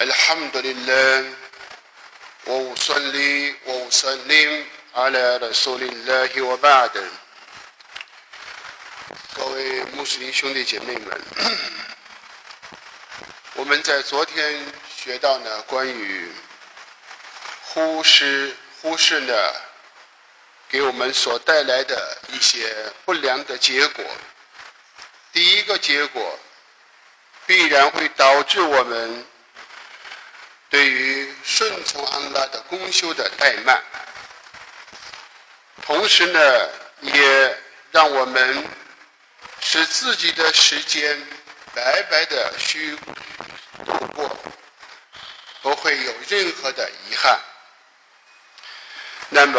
الحمد لله وأصلي وأسلم على رسول الله وبعد 各位穆斯林兄弟姐妹们，我们在昨天学到呢关于忽视忽视呢给我们所带来的一些不良的结果。第一个结果必然会导致我们 对于顺从安拉的功修的怠慢，同时呢，也让我们使自己的时间白白的虚度过，不会有任何的遗憾。那么，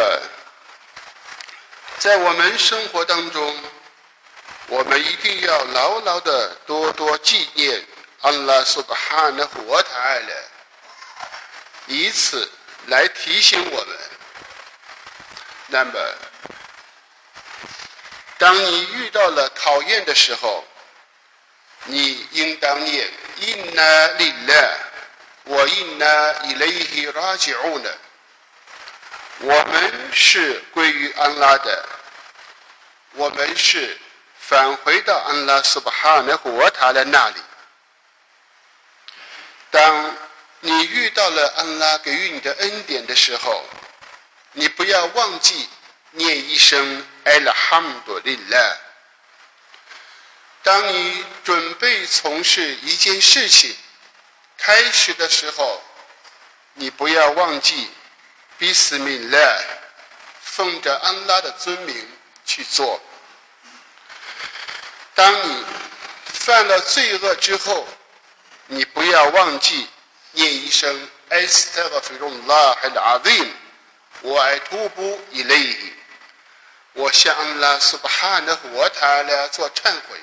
在我们生活当中，我们一定要牢牢的多多纪念安拉苏巴哈的活台了，以此来提醒我们。那么，当你遇到了考验的时候，你应当念 “inna lillah wa inna ilayhi raji'un”。我们是归于安拉的，我们是返回到安拉苏巴哈的活塔的那里。当你遇到了安拉给予你的恩典的时候，你不要忘记念一声 “Alhamdulillah”。当你准备从事一件事情开始的时候，你不要忘记。比斯米勒，奉着安拉的尊名去做。当你犯了罪恶之后，你不要忘记念一声 “Astaghfirullah al-Azim”，我爱徒步以类，我向安拉苏巴哈的活塔来做忏悔，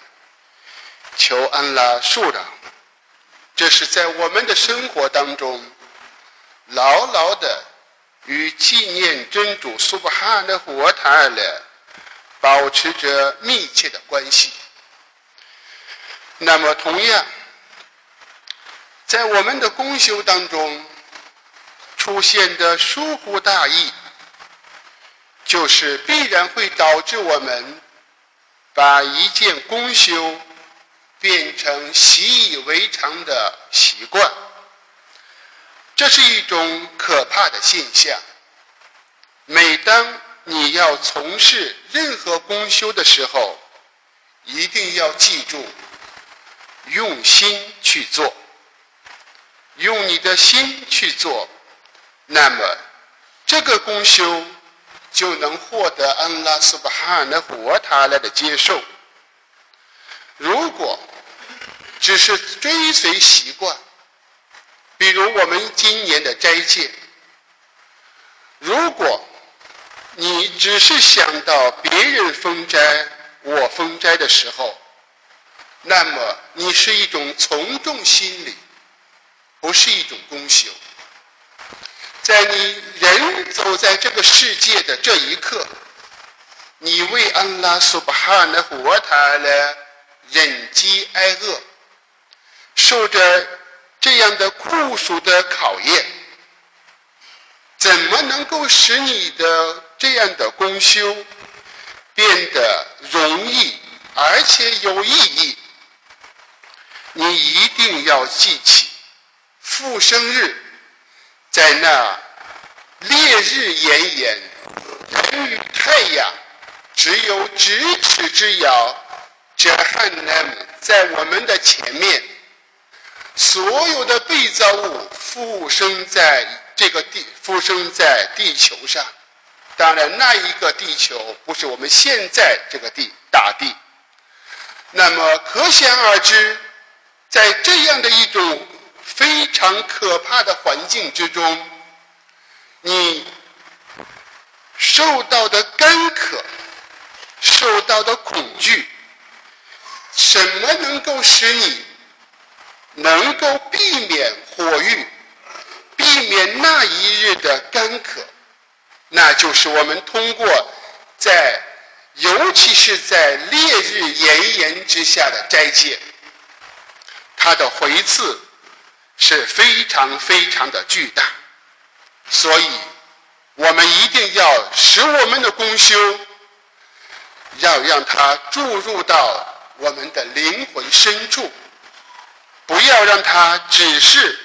求安拉恕让。这是在我们的生活当中牢牢的。与纪念真主苏布哈的活塔尔保持着密切的关系。那么，同样，在我们的公修当中出现的疏忽大意，就是必然会导致我们把一件公修变成习以为常的习惯。这是一种可怕的现象。每当你要从事任何公修的时候，一定要记住，用心去做，用你的心去做，那么这个公修就能获得安拉苏巴哈的活塔来的接受。如果只是追随习惯，比如我们今年的斋戒，如果你只是想到别人封斋，我封斋的时候，那么你是一种从众心理，不是一种功修。在你人走在这个世界的这一刻，你为安拉苏巴哈的活塔来忍饥挨饿，受着。这样的酷暑的考验，怎么能够使你的这样的功修变得容易而且有意义？你一定要记起，复生日在那烈日炎炎，人与太阳只有咫尺之遥，这汉南在我们的前面。所有的被造物附生在这个地，附生在地球上。当然，那一个地球不是我们现在这个地大地。那么，可想而知，在这样的一种非常可怕的环境之中，你受到的干渴，受到的恐惧，什么能够使你？能够避免火狱，避免那一日的干渴，那就是我们通过在，尤其是在烈日炎炎之下的斋戒，它的回赐是非常非常的巨大，所以我们一定要使我们的公修，要让它注入到我们的灵魂深处，不要让它只是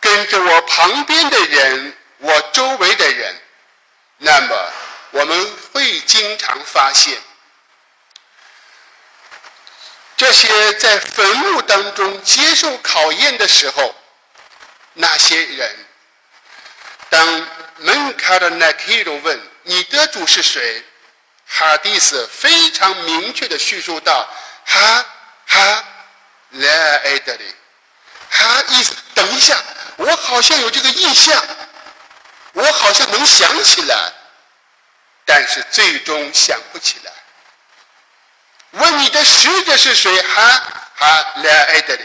跟着我旁边的人、我周围的人，那么我们会经常发现。这些在坟墓当中接受考验的时候，那些人，当门卡的奈克鲁问你的主是谁，哈迪斯非常明确的叙述到：哈哈莱埃德里，哈意思等一下，我好像有这个印象，我好像能想起来，但是最终想不起来。问你的使者是谁？哈哈来埃德里。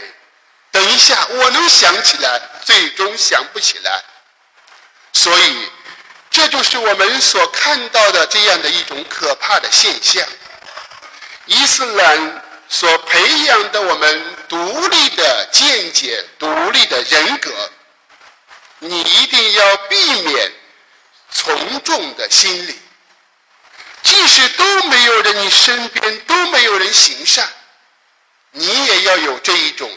等一下，我能想起来，最终想不起来。所以，这就是我们所看到的这样的一种可怕的现象。伊斯兰所培养的我们独立的见解、独立的人格，你一定要避免从众的心理。即使都没有人，你身边都没有人行善，你也要有这一种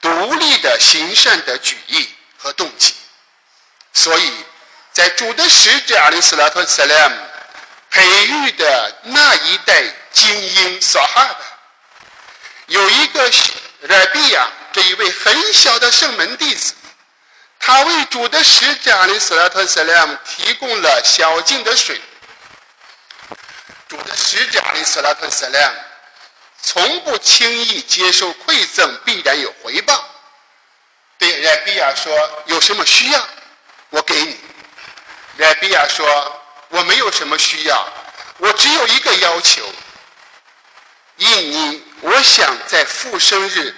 独立的行善的举意和动机。所以，在主的使者阿里斯拉特萨莱姆培育的那一代精英撒哈的，有一个拉比亚这一位很小的圣门弟子，他为主的使者阿里斯拉特萨莱姆提供了小径的水。主的使者阿里斯拉特斯拉从不轻易接受馈赠，必然有回报。对莱比亚说：“有什么需要，我给你。”莱比亚说：“我没有什么需要，我只有一个要求。印尼，我想在复生日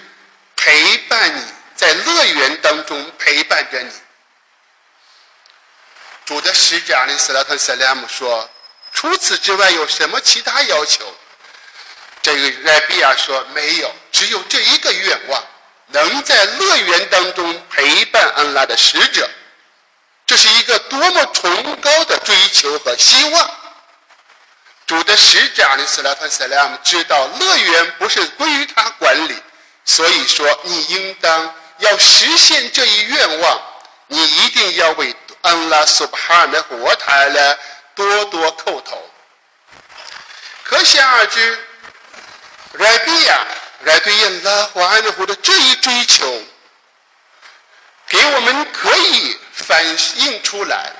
陪伴你，在乐园当中陪伴着你。”主的使者阿里斯拉特斯拉姆说。除此之外有什么其他要求？这个赖比亚说没有，只有这一个愿望，能在乐园当中陪伴安拉的使者。这是一个多么崇高的追求和希望！主的使者阿里斯拉特塞拉姆知道乐园不是归于他管理，所以说你应当要实现这一愿望，你一定要为安拉苏巴哈的国台了。多多叩头，可想而知，来比亚来对耶拉和安德的这一追求，给我们可以反映出来，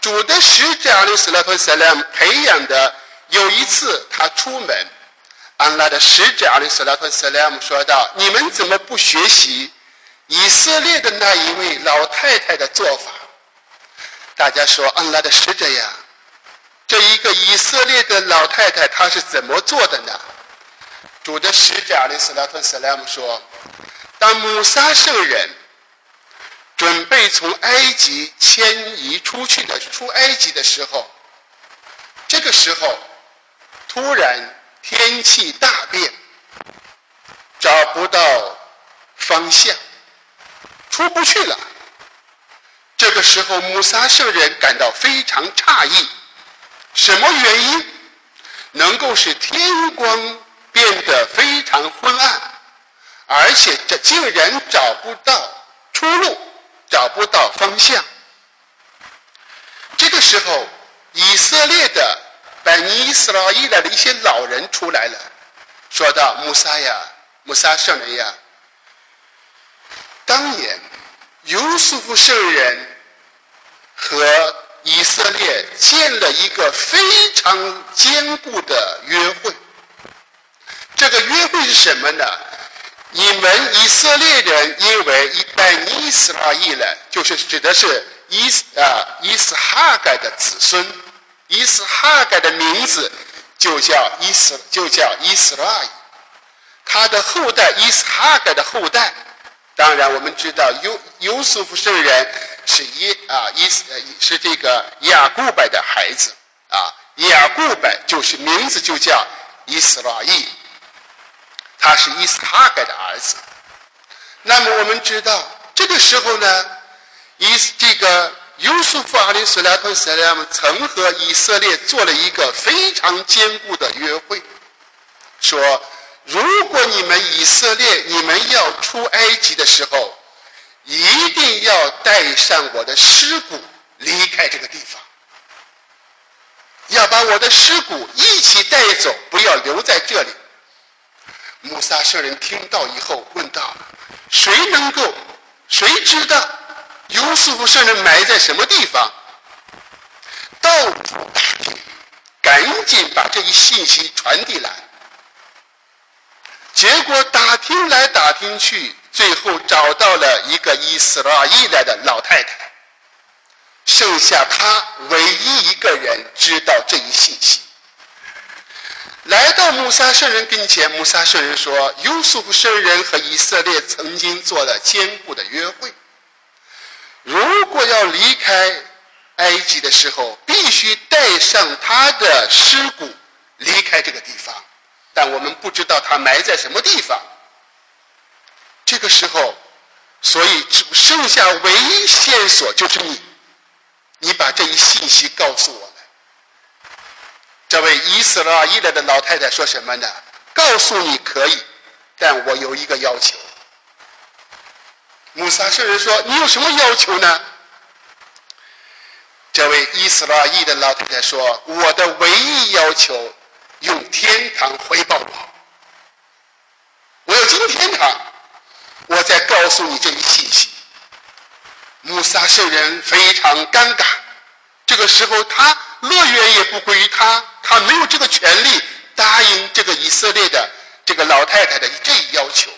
主的使者阿里斯拉特塞莱姆培养的。有一次他出门，安拉的使者阿里斯拉特塞莱姆说道：“你们怎么不学习以色列的那一位老太太的做法？”大家说：“安拉的使者呀。”这一个以色列的老太太，她是怎么做的呢？主的使者阿里斯拉特斯莱姆说：“当穆萨圣人准备从埃及迁移出去的出埃及的时候，这个时候突然天气大变，找不到方向，出不去了。这个时候，穆萨圣人感到非常诧异。”什么原因能够使天光变得非常昏暗，而且这竟然找不到出路，找不到方向？这个时候，以色列的百尼斯拉伊的一些老人出来了，说道：“穆萨呀，穆萨圣人呀，当年尤素夫圣人和。”以色列建了一个非常坚固的约会。这个约会是什么呢？你们以色列人因为一代伊斯拉伊人，就是指的是伊斯啊伊斯哈盖的子孙，伊斯哈盖的名字就叫伊斯，就叫伊斯拉伊。他的后代伊斯哈盖的后代，当然我们知道尤尤素夫圣人。是伊啊伊斯是这个雅固伯的孩子啊，雅固伯就是名字就叫伊斯拉伊，他是伊斯哈盖的儿子。那么我们知道，这个时候呢，以这个尤素夫阿里斯拉特斯拉姆曾和以色列做了一个非常坚固的约会，说：如果你们以色列你们要出埃及的时候，一定要带上我的尸骨离开这个地方，要把我的尸骨一起带走，不要留在这里。穆萨圣人听到以后问道：“谁能够？谁知道尤素夫圣人埋在什么地方？”到处打听，赶紧把这一信息传递来。结果打听来打听去，最后找到了一个以斯拉伊来的老太太，剩下她唯一一个人知道这一信息。来到穆萨圣人跟前，穆萨圣人说：“优素夫圣人和以色列曾经做了坚固的约会，如果要离开埃及的时候，必须带上他的尸骨离开这个地方。但我们不知道他埋在什么地方。这个时候，所以只剩下唯一线索就是你，你把这一信息告诉我们。”这位伊斯拉伊来的老太太说什么呢？告诉你可以，但我有一个要求。穆萨圣人说：“你有什么要求呢？”这位伊斯拉伊的老太太说：“我的唯一要求，用天堂回报我。我要进天堂，我再告诉你这一信息。”穆萨圣人非常尴尬。这个时候，他乐园也不归于他。他没有这个权利答应这个以色列的这个老太太的这一要求。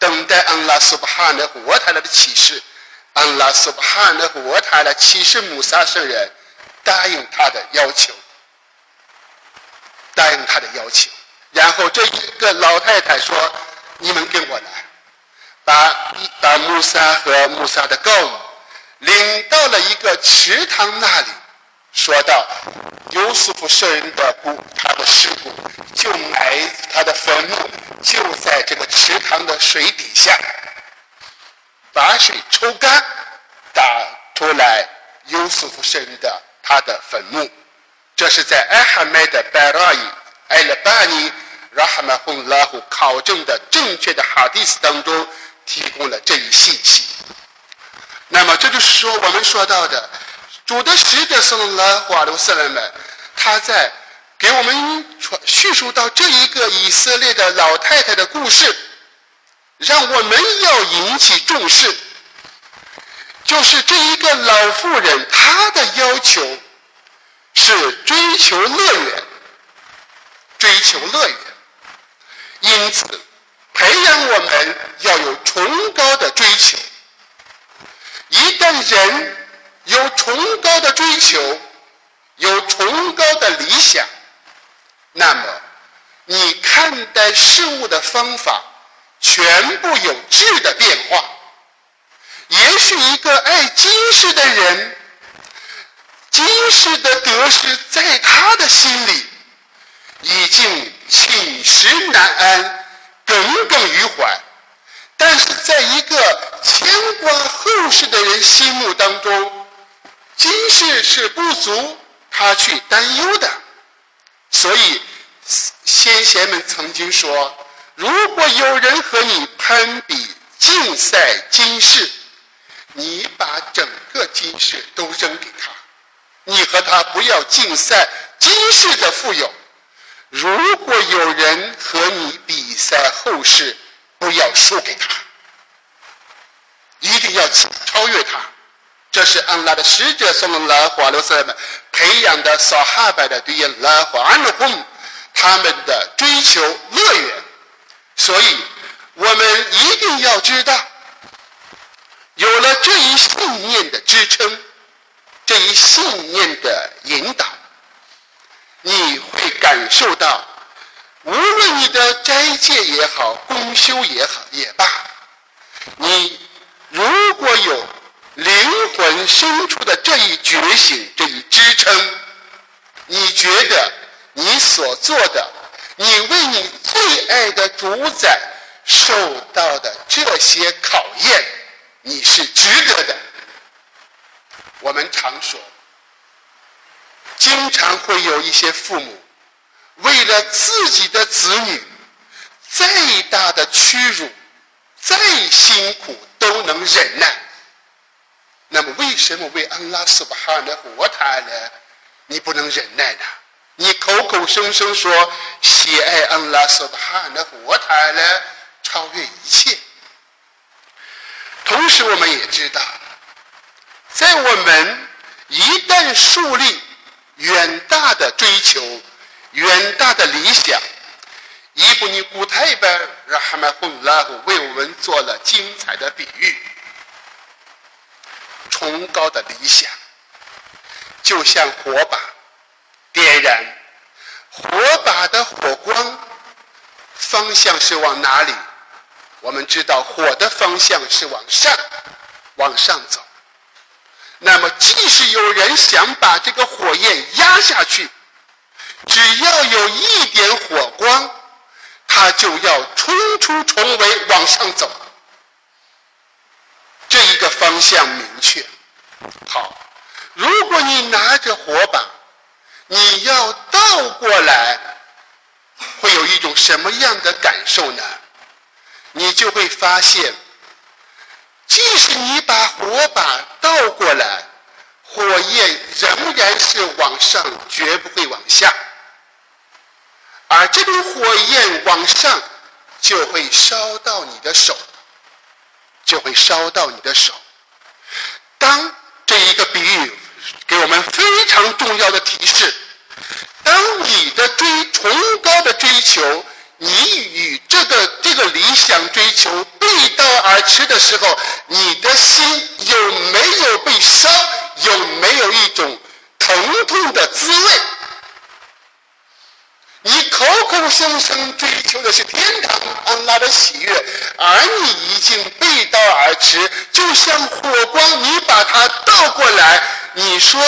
等待安拉苏巴哈的活塔来的启示，安拉苏巴哈的活塔来启示穆萨圣人，答应他的要求，答应他的要求。然后这一个老太太说：“你们跟我来，把把穆萨和穆萨的狗领到了一个池塘那里。”说道尤斯夫圣人的骨，他的尸骨就埋他的坟墓就在这个池塘的水底下，把水抽干，打出来尤斯夫圣人的他的坟墓。这是在艾哈迈的拜拉伊艾勒巴尼拉哈马洪拉胡考证的正确的哈迪斯当中提供了这一信息。那么这就是说我们说到的。主的使者送了华罗斯人们，他在给我们传叙述到这一个以色列的老太太的故事，让我们要引起重视。就是这一个老妇人，她的要求是追求乐园，追求乐园。因此，培养我们要有崇高的追求。一旦人，有崇高的追求，有崇高的理想，那么你看待事物的方法全部有质的变化。也许一个爱金饰的人，今世的得失在他的心里已经寝食难安、耿耿于怀，但是在一个牵挂后世的人心目当中。今世是不足他去担忧的，所以先贤们曾经说：如果有人和你攀比竞赛今世，你把整个今世都扔给他，你和他不要竞赛今世的富有；如果有人和你比赛后世，不要输给他，一定要超越他。这是安拉的使者送了拉华罗塞们培养的撒哈拜的对拉华安的红，他们的追求乐园。所以，我们一定要知道，有了这一信念的支撑，这一信念的引导，你会感受到，无论你的斋戒也好，公修也好也罢，你如果有。灵魂深处的这一觉醒，这一支撑，你觉得你所做的，你为你最爱的主宰受到的这些考验，你是值得的。我们常说，经常会有一些父母，为了自己的子女，再大的屈辱，再辛苦都能忍耐。那么，为什么为安拉斯巴哈的活他呢？你不能忍耐呢？你口口声声说喜爱安拉斯巴哈的活他呢？超越一切。同时，我们也知道，在我们一旦树立远大的追求、远大的理想，伊布尼古泰班让哈麦洪拉胡为我们做了精彩的比喻。崇高的理想，就像火把，点燃火把的火光，方向是往哪里？我们知道火的方向是往上，往上走。即使有人想把这个火焰压下去，只要有一点火光，他就要冲出重围往上走。这一个方向明确。好，如果你拿着火把，你要倒过来，会有一种什么样的感受呢？你就会发现，即使你把火把倒过来，火焰仍然是往上，绝不会往下。而这种火焰往上，就会烧到你的手，就会烧到你的手。当这一个比喻给我们非常重要的提示：当你的追崇高的追求。你与这个这个理想追求背道而驰的时候，你的心有没有被烧？有没有一种疼痛的滋味？你口口声声追求的是天堂安拉的喜悦，而你已经背道而驰，就像火光，你把它倒过来，你说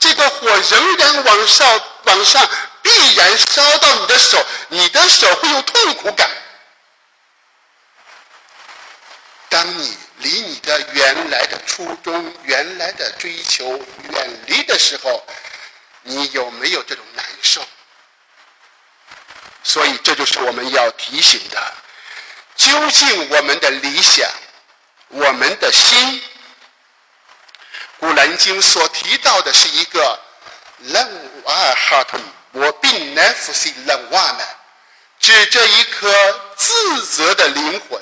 这个火仍然往上往上。必然烧到你的手，你的手会有痛苦感。当你离你的原来的初衷、原来的追求远离的时候，你有没有这种难受？所以，这就是我们要提醒的：究竟我们的理想、我们的心，《古兰经》所提到的是一个 “love heart”。我并难服心冷瓦呢，指这一颗自责的灵魂，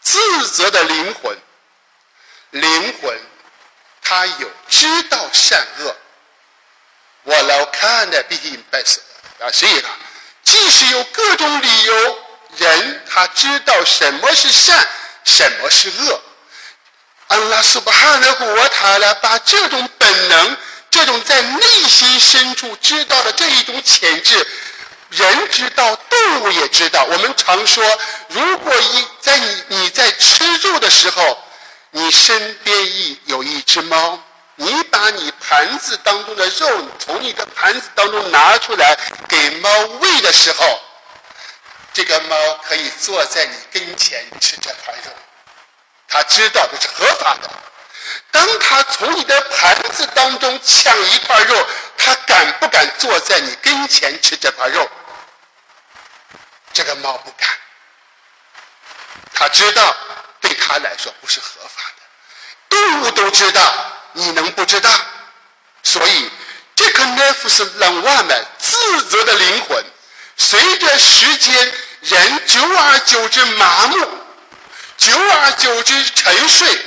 自责的灵魂，灵魂，他有知道善恶。我老看的毕竟白色啊，所以呢，即使有各种理由，人他知道什么是善，什么是恶。安拉苏巴哈的国塔呢，把这种本能。这种在内心深处知道的这一种潜质，人知道，动物也知道。我们常说，如果一在你你在吃肉的时候，你身边一有一只猫，你把你盘子当中的肉从你的盘子当中拿出来给猫喂的时候，这个猫可以坐在你跟前吃这块肉，它知道这是合法的。当他从你的盘子当中抢一块肉，他敢不敢坐在你跟前吃这块肉？这个猫不敢，他知道对他来说不是合法的。动物都知道，你能不知道？所以这颗奈夫斯冷瓦们自责的灵魂，随着时间，人久而久之麻木，久而久之沉睡。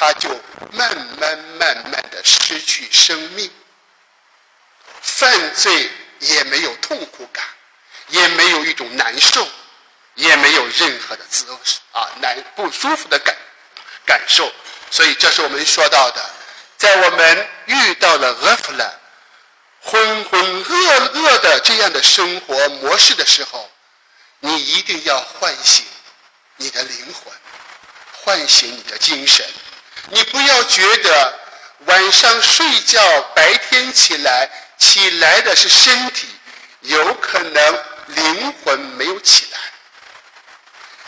他就慢慢慢慢的失去生命，犯罪也没有痛苦感，也没有一种难受，也没有任何的滋啊难不舒服的感感受。所以这是我们说到的，在我们遇到了厄弗拉浑浑噩噩的这样的生活模式的时候，你一定要唤醒你的灵魂，唤醒你的精神。你不要觉得晚上睡觉，白天起来起来的是身体，有可能灵魂没有起来。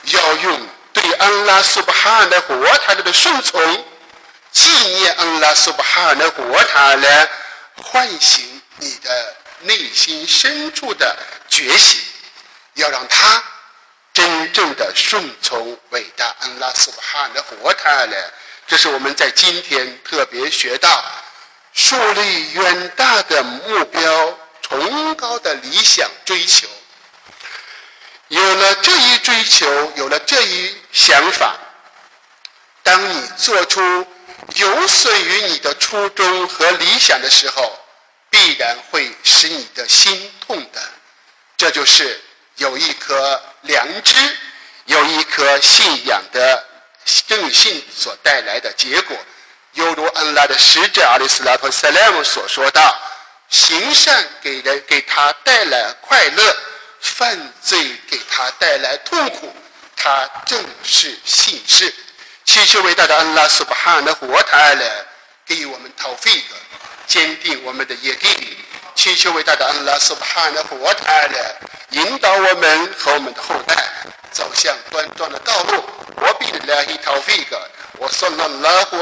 要用对安拉苏巴哈的国塔的顺从，纪念安拉苏巴哈的国塔来唤醒你的内心深处的觉醒，要让他真正的顺从伟大安拉苏巴哈的国塔来。这是我们在今天特别学到，树立远大的目标、崇高的理想追求。有了这一追求，有了这一想法，当你做出有损于你的初衷和理想的时候，必然会使你的心痛的。这就是有一颗良知、有一颗信仰的正信所带来的结果。犹如安拉的使者阿里斯拉托塞莱姆所说道：“行善给人给他带来快乐。”犯罪给他带来痛苦，他正是信士。祈求伟大的安拉苏巴哈的活塔来给予我们逃费格，坚定我们的业力。祈求伟大的安拉苏巴哈的活塔来引导我们和我们的后代走向端庄的道路。我比拉希逃费格，我说了拉胡